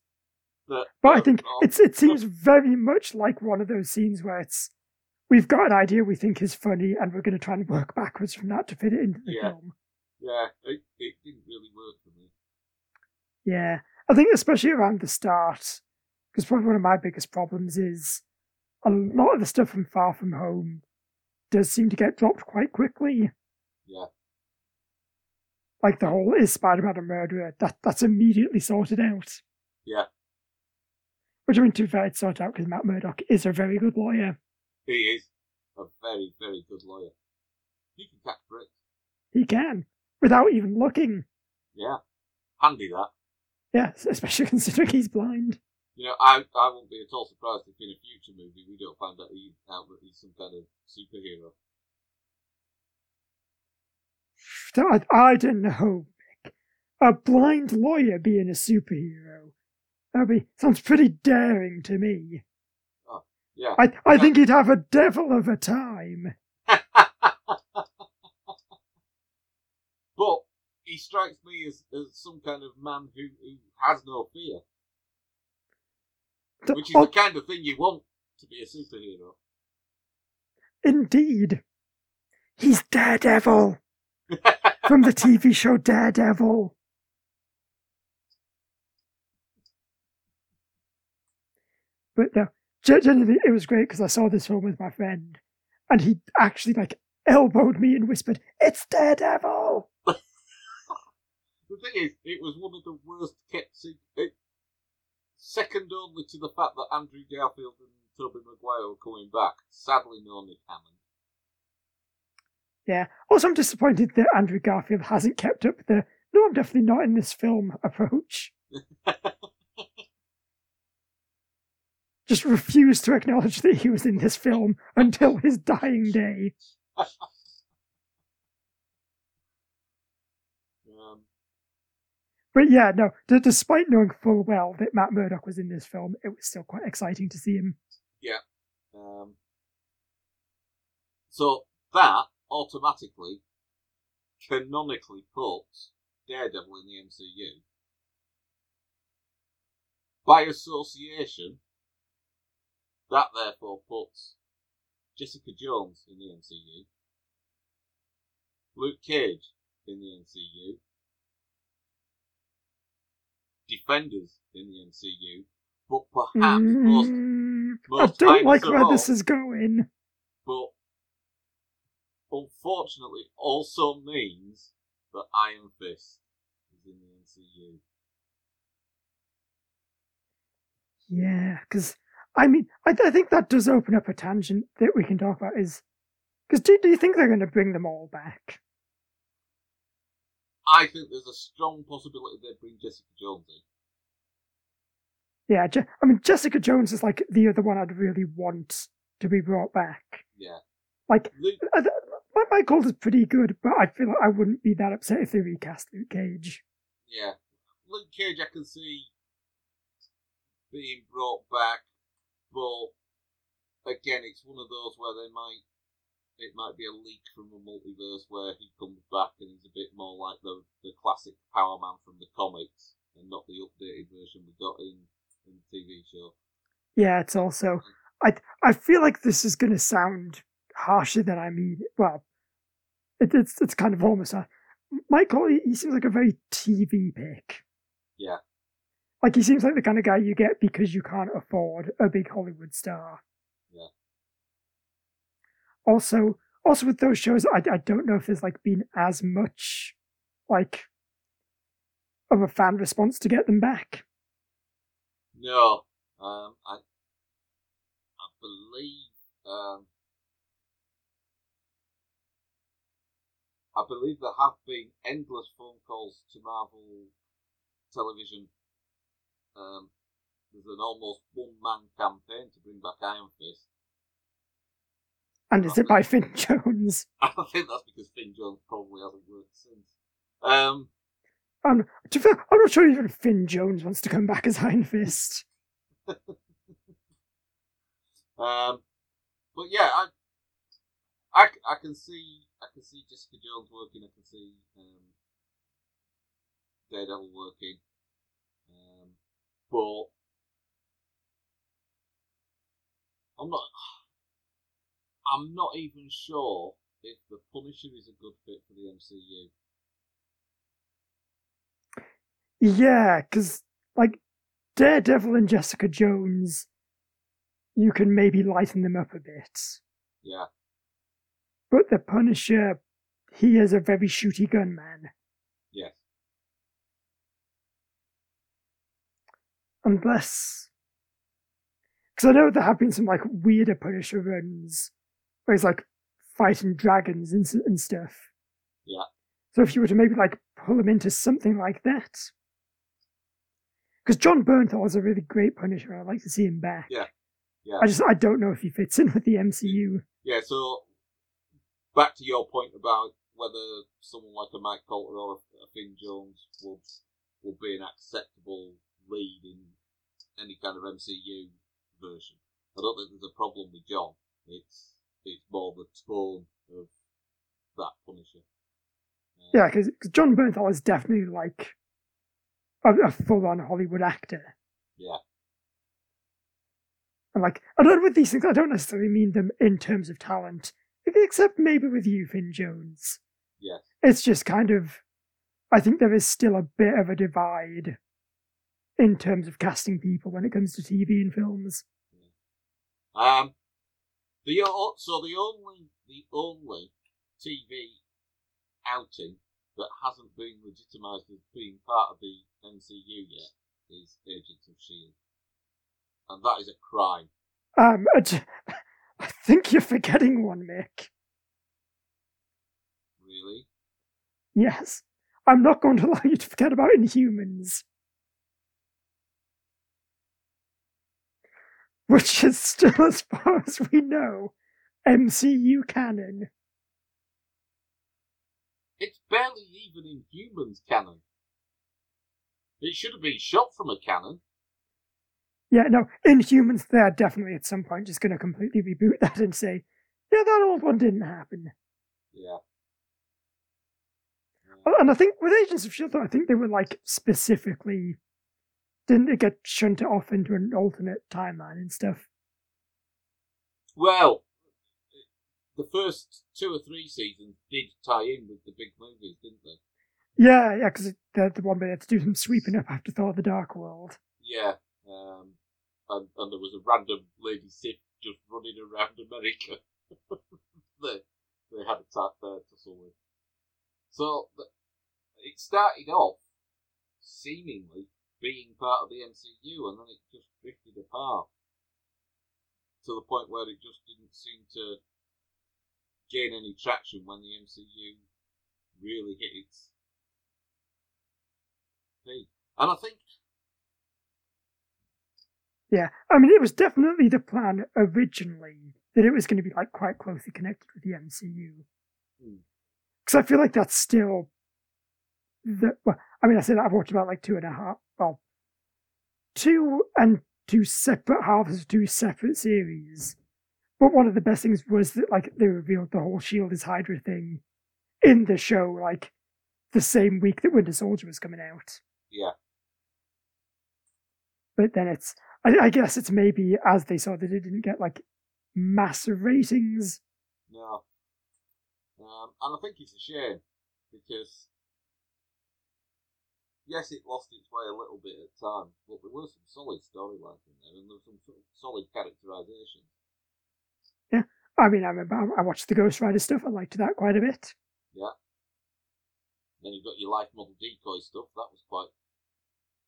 S2: That,
S1: But I think
S2: oh,
S1: it's it seems very much like one of those scenes where it's we've got an idea we think is funny and we're going to try and work backwards from that to fit it into the
S2: Yeah.
S1: film.
S2: yeah, it, it didn't really work for me.
S1: Yeah, I think especially around the start, because probably one of my biggest problems is a lot of the stuff from Far From Home does seem to get dropped quite quickly.
S2: Yeah,
S1: Like the whole is Spider-Man a murderer? That that's immediately sorted out.
S2: yeah,
S1: Which I mean, to be fair, it's sorted out because Matt Murdock is a very good lawyer.
S2: he is a very, very good lawyer. He can catch bricks.
S1: He can without even looking.
S2: Yeah, handy that.
S1: Yeah, especially considering he's blind.
S2: You know, I I won't be at all surprised if in a future movie we don't find out, he, out that he's some kind of superhero.
S1: I, I don't know. Mick. A blind lawyer being a superhero. That be sounds pretty daring to me.
S2: Oh, Yeah.
S1: I I think he'd have a devil of a time.
S2: but he strikes me as, as some kind of man who, who has no fear, which is
S1: oh,
S2: the kind of thing you want to be a superhero.
S1: indeed. He's Daredevil from the TV show Daredevil. But no, genuinely, it was great because I saw this film with my friend, and he actually like elbowed me and whispered, "It's Daredevil."
S2: the thing is, it was one of the worst kept secrets. Second only to the fact that Andrew Garfield and Tobey Maguire were coming back. Sadly, no Nick Hammond.
S1: Yeah. Also, I'm disappointed that Andrew Garfield hasn't kept up the "No, I'm definitely not in this film" approach. Just refused to acknowledge that he was in this film until his dying day.
S2: Um,
S1: But yeah, no, d- despite knowing full well that Matt Murdock was in this film, it was still quite exciting to see him. Yeah.
S2: Um, so that automatically, canonically puts Daredevil in the MCU. By association, that therefore puts Jessica Jones in the MCU, Luke Cage in the MCU, Defenders in the MCU, but perhaps most
S1: Mm, I don't like where
S2: all-
S1: this is going.
S2: but unfortunately also means that Iron Fist is in the MCU.
S1: Yeah, because I mean, I, I think that does open up a tangent that we can talk about. Is because do, do you think they're going to bring them all back?
S2: I think there's a strong possibility they bring Jessica Jones
S1: in. Yeah, Je- I mean Jessica Jones is like the other one I'd really want to be brought back.
S2: Yeah,
S1: like Luke... uh, Mike Colter is pretty good, but I feel like I wouldn't be that upset if they recast Luke Cage.
S2: Yeah, Luke Cage, I can see being brought back, but again, it's one of those where they might it might be a leak from the multiverse where he comes back and he's a bit more like the the classic Power Man from the comics and not the updated version we got in in the TV show.
S1: Yeah, it's also I I feel like this is going to sound harsher than I mean. Well, it, it's it's kind of almost uh, a Mike Colter. He, he seems like a very TV pick.
S2: Yeah.
S1: Like he seems like the kind of guy you get because you can't afford a big Hollywood star.
S2: Yeah.
S1: Also, also with those shows, I, I don't know if there's like been as much like of a fan response to get them back.
S2: No, um, I I believe um, I believe there have been endless phone calls to Marvel Television. Um, there's an almost one man campaign to bring back Iron Fist.
S1: And is it by Finn Jones?
S2: I think that's because Finn Jones probably hasn't worked since. Um,
S1: I'm, I'm not sure even Finn Jones wants to come back as Iron Fist.
S2: um, but yeah, I, I, I can see I can see Jessica Jones working. I can see um, Daredevil working, um, but I'm not. I'm not even sure if the Punisher is a good fit for the MCU.
S1: Yeah, because like Daredevil and Jessica Jones, you can maybe lighten them up a bit.
S2: Yeah.
S1: But the Punisher, he is a very shooty gun man.
S2: Yes.
S1: Unless. Because I know there have been some like weirder Punisher runs where he's like fighting dragons and, and stuff.
S2: Yeah.
S1: So if you were to maybe like pull him into something like that. Because Jon Bernthal is a really great Punisher. I'd like to see him back.
S2: Yeah. Yeah.
S1: I just I don't know if he fits in with the MCU.
S2: Yeah, so back to your point about whether someone like a Mike Colter or a Finn Jones would would be an acceptable lead in any kind of MCU version. I don't think there's a problem with Jon. It's it's more the tone of that Punisher.
S1: Um, yeah, because Jon Bernthal is definitely like a, a full-on Hollywood actor.
S2: Yeah.
S1: And like, I don't know with these things. I don't necessarily mean them in terms of talent except maybe with you, Finn Jones.
S2: Yes.
S1: It's just kind of, I think there is still a bit of a divide in terms of casting people when it comes to TV and films.
S2: Um, the so the only the only TV outing that hasn't been legitimised as being part of the MCU yet is Agents of Shield, and that is a crime.
S1: Um, I think you're forgetting one, Mick.
S2: Really?
S1: Yes. I'm not going to allow you to forget about Inhumans. Which is still, as far as we know, MCU canon.
S2: It's barely even Inhumans canon. It should have been shot from a cannon.
S1: Yeah, no, Inhumans, they're definitely at some point just going to completely reboot that and say, yeah, that old one didn't happen.
S2: Yeah.
S1: yeah. And I think with Agents of S.H.I.E.L.D., I think they were like specifically, didn't it get shunted off into an alternate timeline and stuff?
S2: Well, the first two or three seasons did tie in with the big movies, didn't they?
S1: Yeah, yeah, because they're the one where they had to do some sweeping up after Thor the Dark World.
S2: Yeah, um, and, and there was a random lady Sif just running around America. they, they had a tap there to. So it started off seemingly being part of the MCU, and then it just drifted apart. to the point where it just didn't seem to gain any traction when the MCU really hit its peak. And I think
S1: Yeah, I mean, it was definitely the plan originally that it was going to be like quite closely connected with the MCU.
S2: Hmm.
S1: Because I feel like that's still the. Well, I mean, I said I've watched about like two and a half. Well, two and two separate halves of two separate series. But one of the best things was that like they revealed the whole Shield is Hydra thing in the show, like the same week that Winter Soldier was coming out.
S2: yeah,
S1: But then it's, I, I guess it's maybe as they saw that it didn't get like massive ratings.
S2: no. Um, and I think it's a shame because yes, it lost its way a little bit at times, but there were some solid storylines in there, and there was some sort of solid characterization.
S1: I mean, I remember I watched the Ghost Rider stuff. I liked that quite a bit. Yeah.
S2: Then you've got your life model decoy stuff. That was quite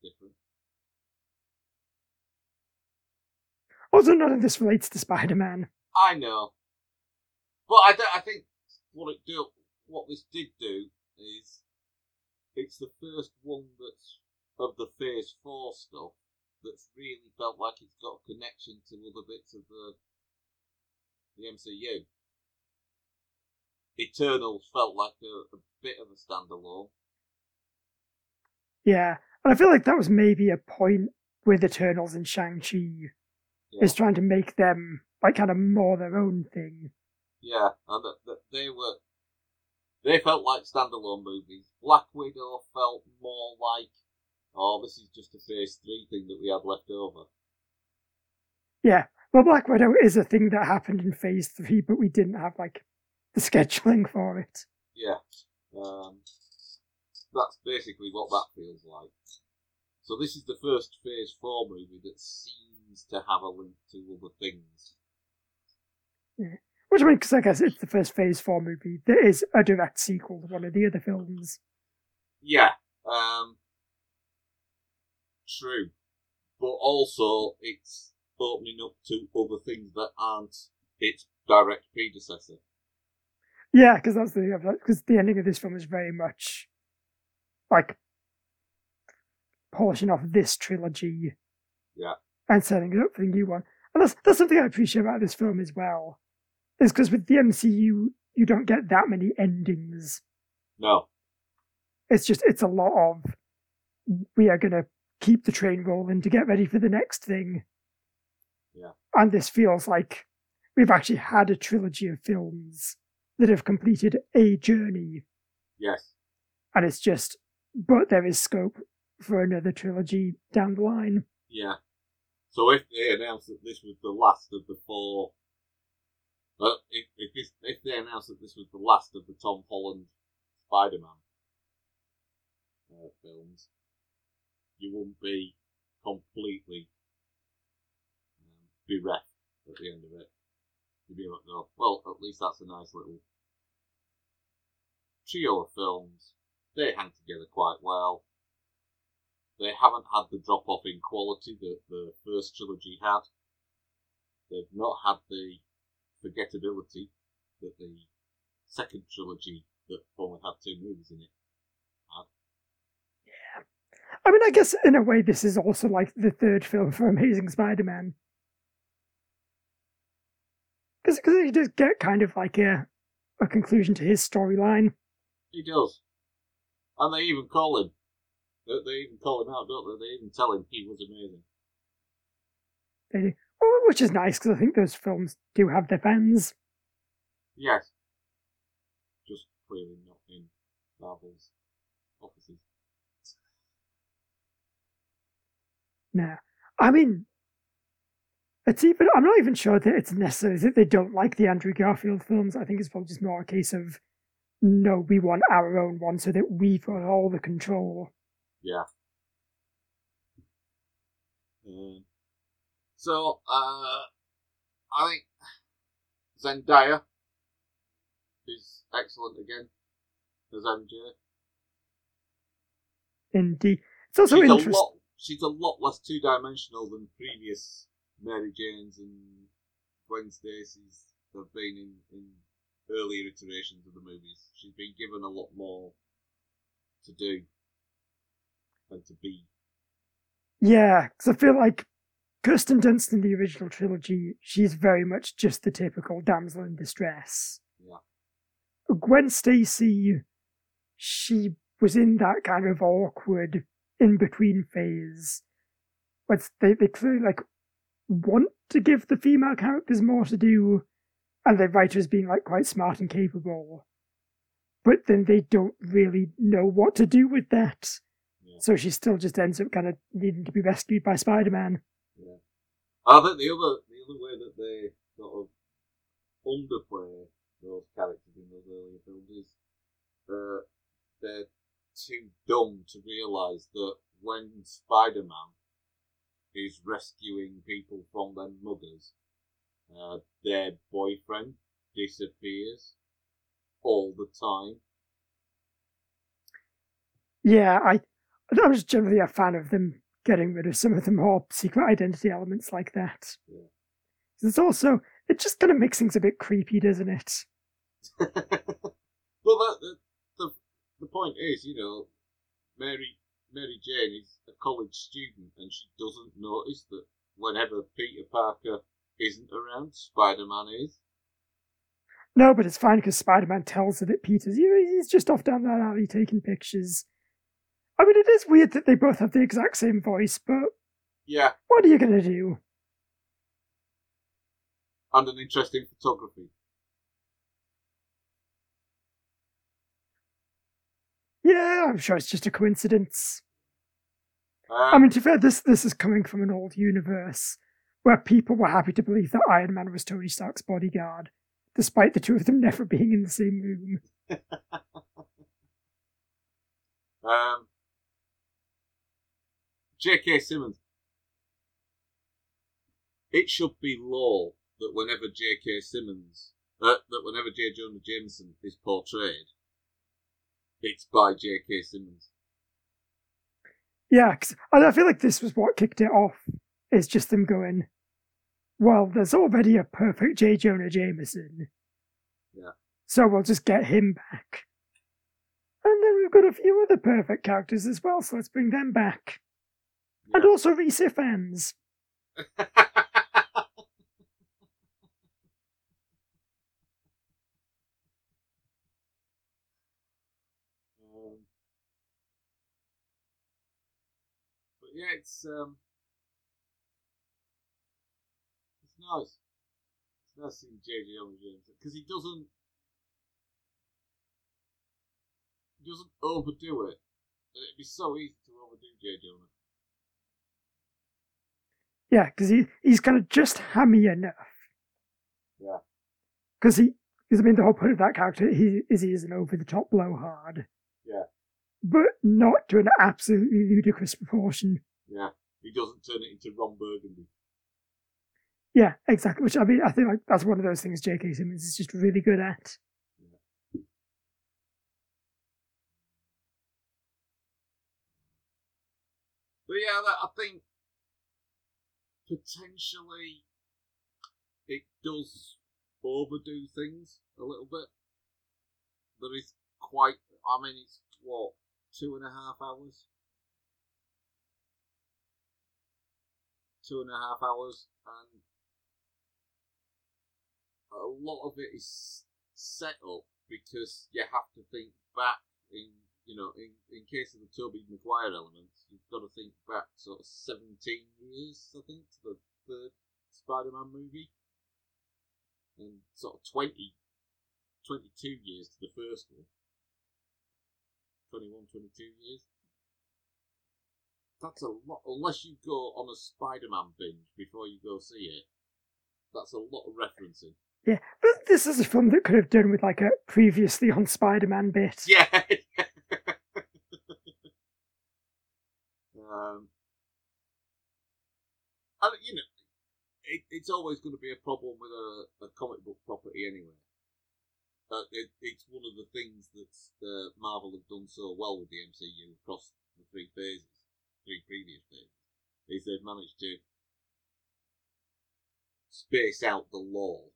S2: different.
S1: Also, none of this relates to Spider Man.
S2: I know, but I, don't- I think what it do, what this did do is it's the first one that's of the Phase Four stuff that's really felt like it's got a connection to other bits of the the MCU. Eternals felt like a, a bit of a standalone.
S1: Yeah, and I feel like that was maybe a point with Eternals and Shang Chi
S2: Yeah.
S1: is trying to make them like kind of more their own thing.
S2: Yeah, and they were they felt like standalone movies. Black Widow felt more like, oh, this is just a Phase Three thing that we had left over.
S1: Yeah, well, Black Widow is a thing that happened in Phase Three, but we didn't have like the scheduling for it.
S2: Yeah, um, that's basically what that feels like. So this is the first Phase Four movie that seems to have a link to other things.
S1: Which I mean, because I guess it's the first Phase Four movie that is a direct sequel to one of the other films.
S2: Yeah, um, true, but also it's opening up to other things that aren't its direct predecessor.
S1: Yeah, because that's the because the ending of this film is very much like polishing off this trilogy.
S2: Yeah.
S1: And setting it up for the new one. And that's that's something I appreciate about this film as well. Is because with the MCU you don't get that many endings.
S2: No,
S1: It's just it's a lot of we are gonna keep the train rolling to get ready for the next thing.
S2: Yeah.
S1: And this feels like we've actually had a trilogy of films that have completed a journey
S2: yes,
S1: and it's just but there is scope for another trilogy down the line
S2: yeah. So if they announced that this was the last of the four, uh, if if, this, if they announced that this was the last of the Tom Holland Spider-Man uh, films, you wouldn't be completely um, bereft at the end of it. You'd be like, no, well, at least that's a nice little trio of films. They hang together quite well. They haven't had the drop off in quality that the first trilogy had. They've not had the forgettability that the second trilogy that only had two movies in it. Had. Yeah.
S1: I mean i guess in a way this is also like the third film for amazing spider-man because he does get kind of like a, a conclusion to his storyline
S2: He does. And they even call him. They, they even call him out, don't they? They even tell him he was amazing.
S1: They do. Oh, which is nice because i think those films do have their fans
S2: Yes. Just clearly not in Marvel's offices.
S1: no i mean it's even i'm not even sure that it's necessary that they don't like the andrew garfield films i think it's probably just more a case of no we want our own one so that we've got all the control
S2: Yeah. Um, so, uh, I think Zendaya is excellent again as MJ.
S1: Indeed. It's also
S2: she's
S1: interesting.
S2: a lot. She's a lot less two dimensional than previous Mary Janes and Gwen Stacy's have been in, in earlier iterations of the movies. She's been given a lot more to do and to be.
S1: Yeah, because I feel like Kirsten Dunst in the original trilogy, she's very much just the typical damsel in distress.
S2: Yeah.
S1: Gwen Stacy, she was in that kind of awkward in between phase. But they, they clearly like want to give the female characters more to do, and the writers being like quite smart and capable. But then they don't really know what to do with that.
S2: Yeah.
S1: So she still just ends up kind of needing to be rescued by Spider Man.
S2: Yeah. I think the other the other way that they sort of underplay those characters in those earlier films is uh, they're too dumb to realise that when Spider Man is rescuing people from their mothers, uh, their boyfriend disappears all the time.
S1: Yeah, I I was generally a fan of them getting rid of some of the more secret identity elements like that.
S2: Yeah.
S1: It's also it just kind of makes things a bit creepy, doesn't it?
S2: well, that, the, the the point is, you know, Mary Mary Jane is a college student, and she doesn't notice that whenever Peter Parker isn't around, Spider Man is.
S1: No, but it's fine because Spider Man tells her that Peter's he's just off down that alley taking pictures. I mean, it is weird that they both have the exact same voice, but
S2: Yeah,
S1: what are you gonna do?
S2: and an interesting photography.
S1: Yeah, I'm sure it's just a coincidence.
S2: Um,
S1: I mean, to be fair, this this is coming from an old universe where people were happy to believe that Iron Man was Tony Stark's bodyguard, despite the two of them never being in the same room.
S2: um, J.K. Simmons. It should be law that whenever J.K. Simmons, uh, that whenever J. Jonah Jameson is portrayed, it's by J.K. Simmons.
S1: Yeah, 'cause I I feel like this was what kicked it off. It's just them going, well, there's already a perfect J. Jonah Jameson.
S2: Yeah.
S1: So we'll just get him back. And then we've got a few other perfect characters as well, so let's bring them back. And also Rhys
S2: Ifans. But yeah, it's um, it's nice. It's nice seeing JJ Jonah Jameson because he doesn't he doesn't overdo it. And it'd be so easy to overdo J Jonah.
S1: Yeah, because he, he's kind of just hammy enough.
S2: Yeah.
S1: Because he, because I mean, the whole point of that character he, is he is an over the top blowhard.
S2: Yeah.
S1: But not to an absolutely ludicrous proportion.
S2: Yeah, he doesn't turn it into Ron Burgundy.
S1: Yeah, exactly. Which I mean, I think like that's one of those things J.K. Simmons is just really good at.
S2: But yeah, I think potentially it does overdo things a little bit. There is quite, I mean, it's what, two and a half hours? Two and a half hours, and a lot of it is set up because you have to think back in you know, in, in case of the Tobey Maguire elements, you've got to think back sort of 17 years, I think, to the third Spider Man movie. And sort of 20, 22 years to the first one. 21, 22 years. That's a lot, unless you go on a Spider Man binge before you go see it. That's a lot of referencing.
S1: Yeah, but this is a film that could have done with like a previously on Spider-Man bit.
S2: Yeah. Um, and you know, it, it's always going to be a problem with a, a comic book property anyway. Uh, it, it's one of the things that uh, Marvel have done so well with the MCU across the three phases, three previous phases, is they've managed to space out the lore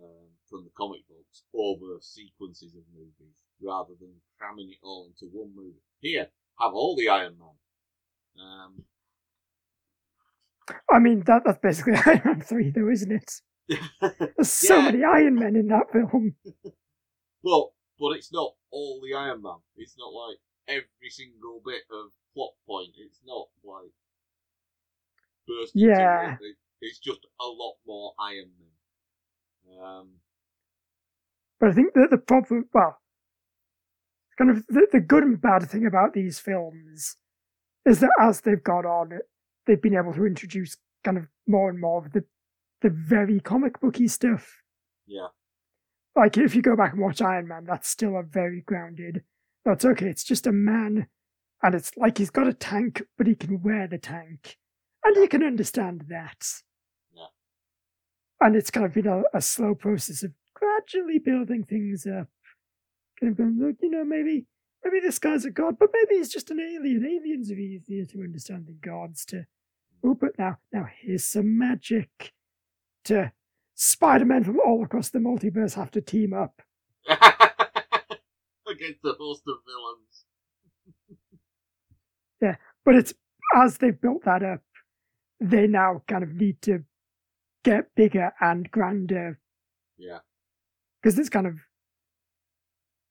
S2: um, from the comic books over sequences of movies rather than cramming it all into one movie. Here, have all the Iron Man. Um,
S1: I mean, that that's basically Iron Man 3, though, isn't it? There's so
S2: Yeah.
S1: many Iron Men in that film.
S2: but but it's not all the Iron Man. It's not like every single bit of plot point. It's not like burst.
S1: Yeah.
S2: it. It- It's just a lot more Iron Man. Um,
S1: But I think that the problem, well, kind of the, the good and bad thing about these films is that as they've gone on, they've been able to introduce kind of more and more of the the very comic booky stuff.
S2: yeah,
S1: Like if you go back and watch Iron Man, that's still a very grounded. That's okay. It's just a man, and it's like he's got a tank, but he can wear the tank, and you can understand that.
S2: Yeah.
S1: And it's kind of been a, a slow process of gradually building things up. Kind of going, look, you know, maybe maybe this guy's a god, but maybe he's just an alien. Aliens are easier to understand than gods. To oh, but now now here's some magic. To Spider-Man from all across the multiverse have to team up.
S2: against a host of villains.
S1: Yeah, but it's as they've built that up, they now kind of need to get bigger and grander
S2: Yeah,
S1: because it's kind of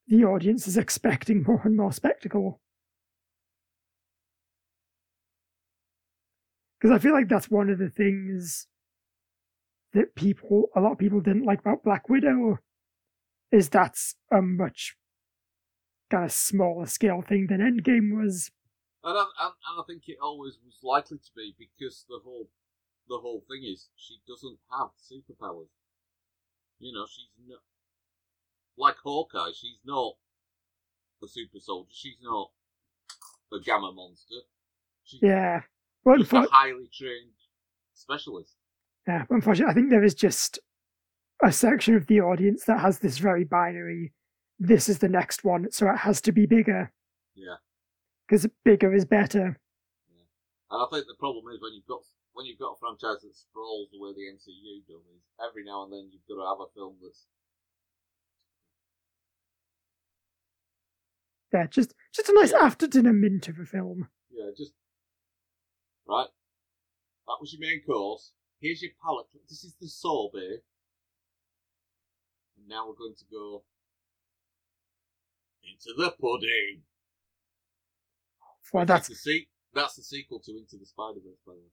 S1: the audience is expecting more and more spectacle. Because I feel like that's one of the things that people, a lot of people didn't like about Black Widow, is that's a much kind of smaller scale thing than Endgame was.
S2: and I, and, and I think it always was likely to be because the whole the whole thing is she doesn't have superpowers. You know, she's not like Hawkeye. She's not a super soldier. She's not a gamma monster. She's
S1: Yeah. Well,
S2: just a highly trained specialist.
S1: yeah, unfortunately, I think there is just a section of the audience that has this very binary. This is the next one, so it has to be bigger
S2: Yeah,
S1: because bigger is better. Yeah.
S2: and I think the problem is when you've got when you've got a franchise that sprawls the way the MCU does, is every now and then you've got to have a film that's
S1: Yeah, just just a nice after dinner mint of a film.
S2: Yeah, just right. That was your main course. Here's your palate. This is the sorbet. And now we're going to go into the pudding.
S1: Well, that's
S2: the se- That's the sequel to Into the Spider Verse, by the way.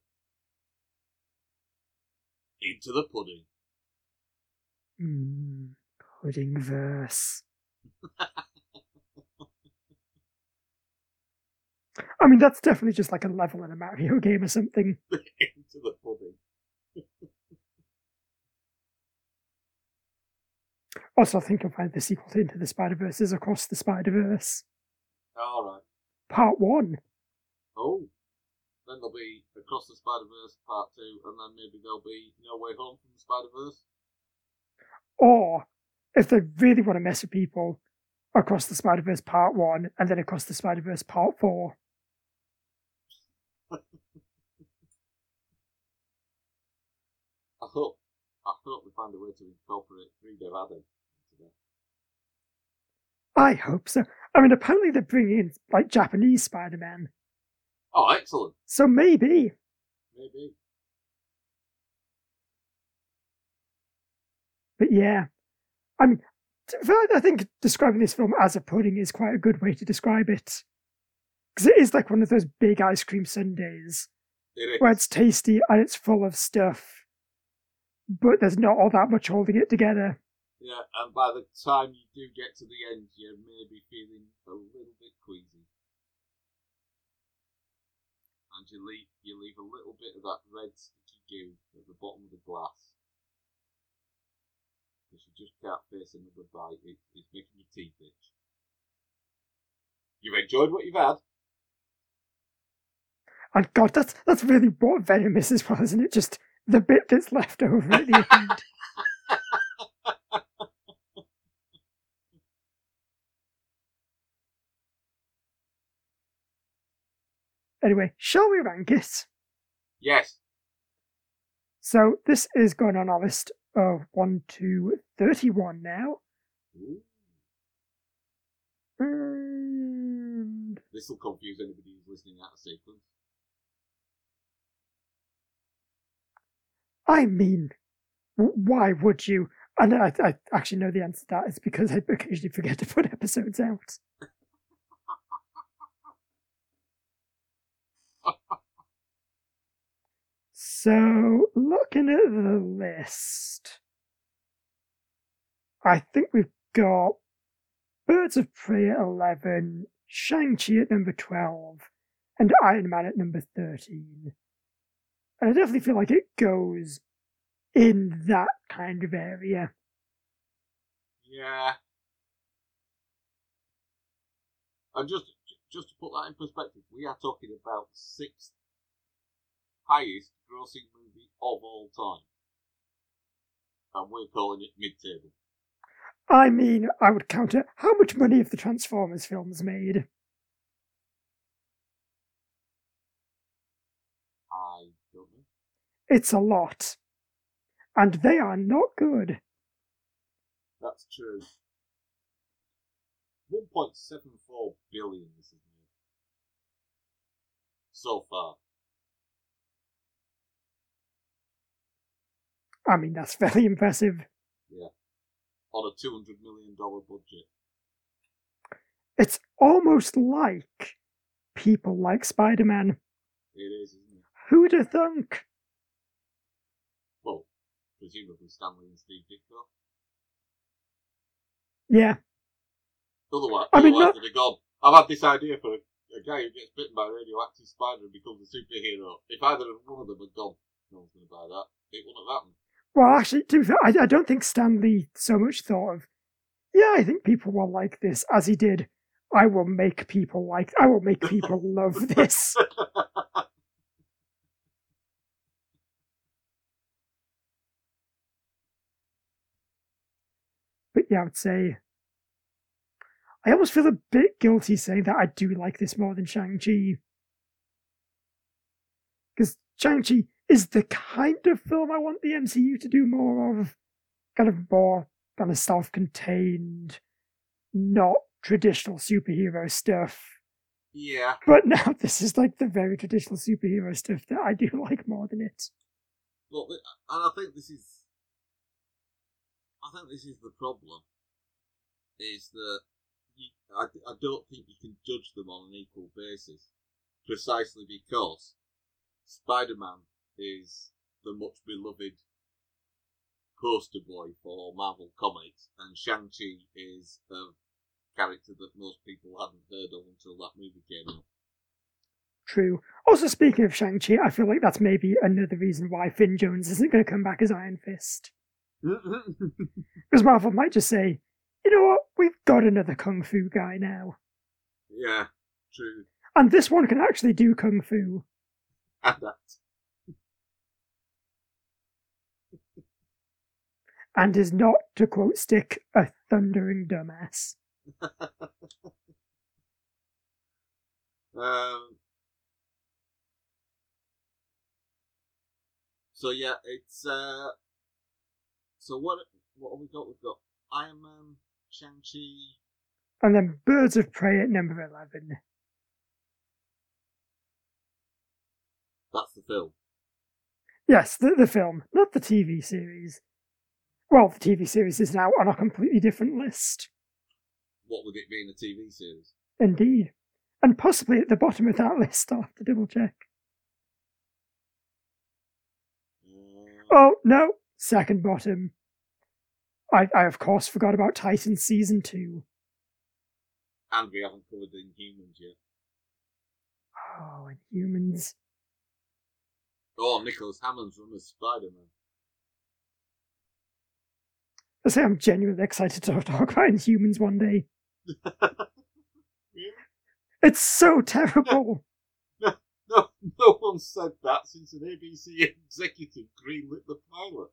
S2: Into the pudding.
S1: mm, pudding verse. I mean, that's definitely just like a level in a Mario game or something.
S2: Into the pudding.
S1: Also, I think you'll find the sequel to Into the Spider Verse is Across the Spider Verse,
S2: All right.
S1: Part One.
S2: Oh. Then there'll be Across the Spider Verse Part Two, and then maybe there'll be No Way Home from the Spider Verse.
S1: Or, if they really want to mess with people, Across the Spider Verse Part 1 and then Across the Spider Verse Part 4.
S2: I hope I hope we find a way to incorporate three Dev Adam into that.
S1: I hope so. I mean, apparently they're bringing in, like, Japanese Spider Man.
S2: Oh, excellent.
S1: So maybe.
S2: Maybe.
S1: But yeah. I mean, to be fair, I think describing this film as a pudding is quite a good way to describe it. Because it is like one of those big ice cream sundaes
S2: It
S1: where it's tasty and it's full of stuff, but there's not all that much holding it together.
S2: Yeah, and by the time you do get to the end, you may be feeling a little bit queasy. And you leave you leave a little bit of that red sticky goo at the bottom of the glass. Because you just can't face another bite. It, it's making your teeth itch. You've enjoyed what you've had.
S1: And God, that's that's really what Venom is as well, isn't it? Just the bit that's left over at the end. Anyway, shall we rank it?
S2: Yes.
S1: So this is going on our list of 1 to 31 now.
S2: Ooh,
S1: And
S2: this will confuse anybody who's listening out of sequence.
S1: I mean, why would you? And I, I actually know the answer to that. It's because I occasionally forget to put episodes out. So, looking at the list, I think we've got Birds of Prey at 11, Shang-Chi at number 12, and Iron Man at number 13. And I definitely feel like it goes in that kind of area.
S2: Yeah. And just just to put that in perspective, we are talking about the sixth highest grossing movie of all time. And we're calling it mid table.
S1: I mean, I would counter how much money have the Transformers films made?
S2: I don't know.
S1: It's a lot. And they are not good.
S2: That's true. 1.74 billion this is made. So far.
S1: I mean, that's very impressive. Yeah.
S2: On a $200 million budget.
S1: It's almost like people like Spider Man.
S2: It is, isn't it?
S1: Who'd have thunk?
S2: Presumably Stan Lee and Steve Ditko.
S1: Yeah,
S2: Otherwise,
S1: I mean,
S2: otherwise
S1: not-
S2: they'd gone, I've had this idea for a, a guy who gets bitten by a radioactive spider and becomes a superhero. If either of one of them had gone, no one's going to buy that, it wouldn't have happened.
S1: Well, actually, to be fair, I, I don't think Stan Lee so much thought of, yeah, I think people will like this, as he did. I will make people like, I will make people love this. yeah, I would say, I almost feel a bit guilty saying that I do like this more than Shang-Chi. Because Shang-Chi is the kind of film I want the MCU to do more of. Kind of more kind of self-contained, not traditional superhero stuff.
S2: yeah.
S1: But now this is like the very traditional superhero stuff that I do like more than it.
S2: Well, and I think this is, I think this is the problem, is that you, I, I don't think you can judge them on an equal basis, precisely because Spider-Man is the much beloved poster boy for Marvel Comics, and Shang-Chi is a character that most people hadn't heard of until that movie came out.
S1: True. Also, speaking of Shang-Chi, I feel like that's maybe another reason why Finn Jones isn't going to come back as Iron Fist. Because Marvel might just say, you know what, we've got another Kung Fu guy now.
S2: yeah, true.
S1: And this one can actually do Kung Fu.
S2: And that.
S1: And is not, to quote Stick, a thundering dumbass.
S2: Um, so yeah, it's uh. So what? What have we got? We've got Iron Man, Shang Chi.
S1: And then Birds of Prey at number 11.
S2: That's the film.
S1: Yes, the, the film, not the TV series. Well, the TV series is now on a completely different list.
S2: What would it be in a TV series?
S1: Indeed. And possibly at the bottom of that list, I'll have to double check.
S2: Uh,
S1: Oh, no, second bottom. I, I of course forgot about Titan Season 2.
S2: and we haven't covered Inhumans yet.
S1: Oh, and humans.
S2: Oh, Nicholas Hammond's run as Spider Man.
S1: I say I'm genuinely excited to talk about Inhumans one day. It's so terrible.
S2: No, no one said that since an ABC executive greenlit the pilot.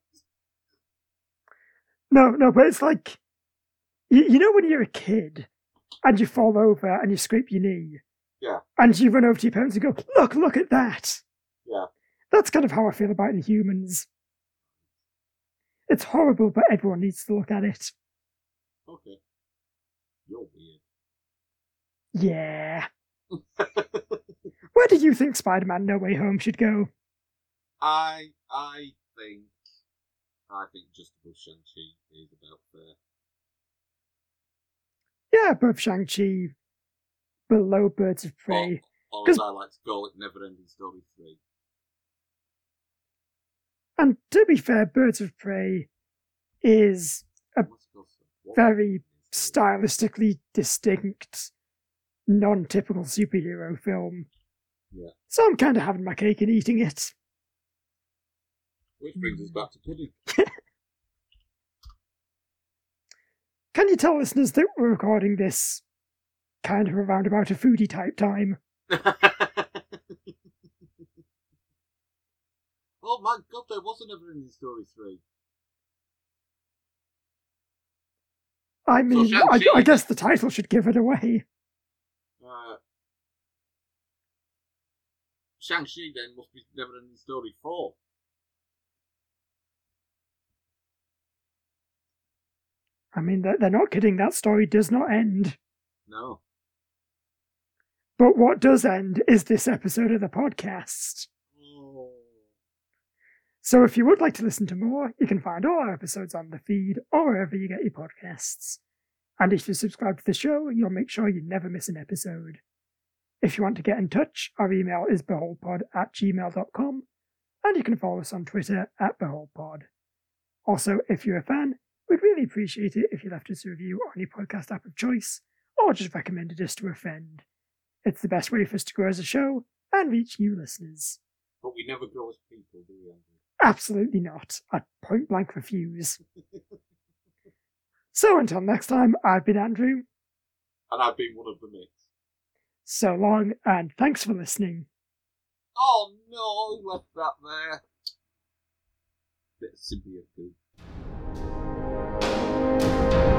S1: No, no, but it's like you, you know when you're a kid and you fall over and you scrape your knee.
S2: Yeah.
S1: And you run over to your parents and go, "Look, look at that."
S2: Yeah.
S1: That's kind of how I feel about Inhumans. It's horrible, but everyone needs to look at it.
S2: Okay. You're weird.
S1: Yeah. Where do you think Spider-Man No Way Home should go?
S2: I I think I think just above Shang Chi is about fair.
S1: Yeah, above Shang-Chi, below Birds of Prey.
S2: Or, or as I like to call it, Never Ending Story three.
S1: And to be fair, Birds of Prey is A
S2: What's it called? What
S1: very stylistically distinct, non-typical superhero film. So I'm kind of having my cake and eating it.
S2: Which brings us back to pudding.
S1: Can you tell listeners that we're recording this kind of around about a foodie type time?
S2: oh my god, there was a Never Ending Story three.
S1: I mean, I, I guess the title should give it away.
S2: Uh, Shang-Chi then must be Never Ending Story 4.
S1: I mean, they're, they're not kidding, that story does not end.
S2: No.
S1: But what does end is this episode of the podcast.
S2: Oh.
S1: So if you would like to listen to more, you can find all our episodes on the feed or wherever you get your podcasts. And if you subscribe to the show, you'll make sure you never miss an episode. If you want to get in touch, our email is beholdpod at gmail.com, and you can follow us on Twitter at beholdpod. Also, if you're a fan, we'd really appreciate it if you left us a review on your podcast app of choice, or just recommended us to a friend. It's the best way for us to grow as a show and reach new listeners.
S2: But we never grow as people, do we, Andrew?
S1: Absolutely not. I point blank refuse. So until next time, I've been Andrew.
S2: And I've been one of the mix.
S1: So long, and thanks for listening.
S2: Oh no, I left that there. Bit of symbiote.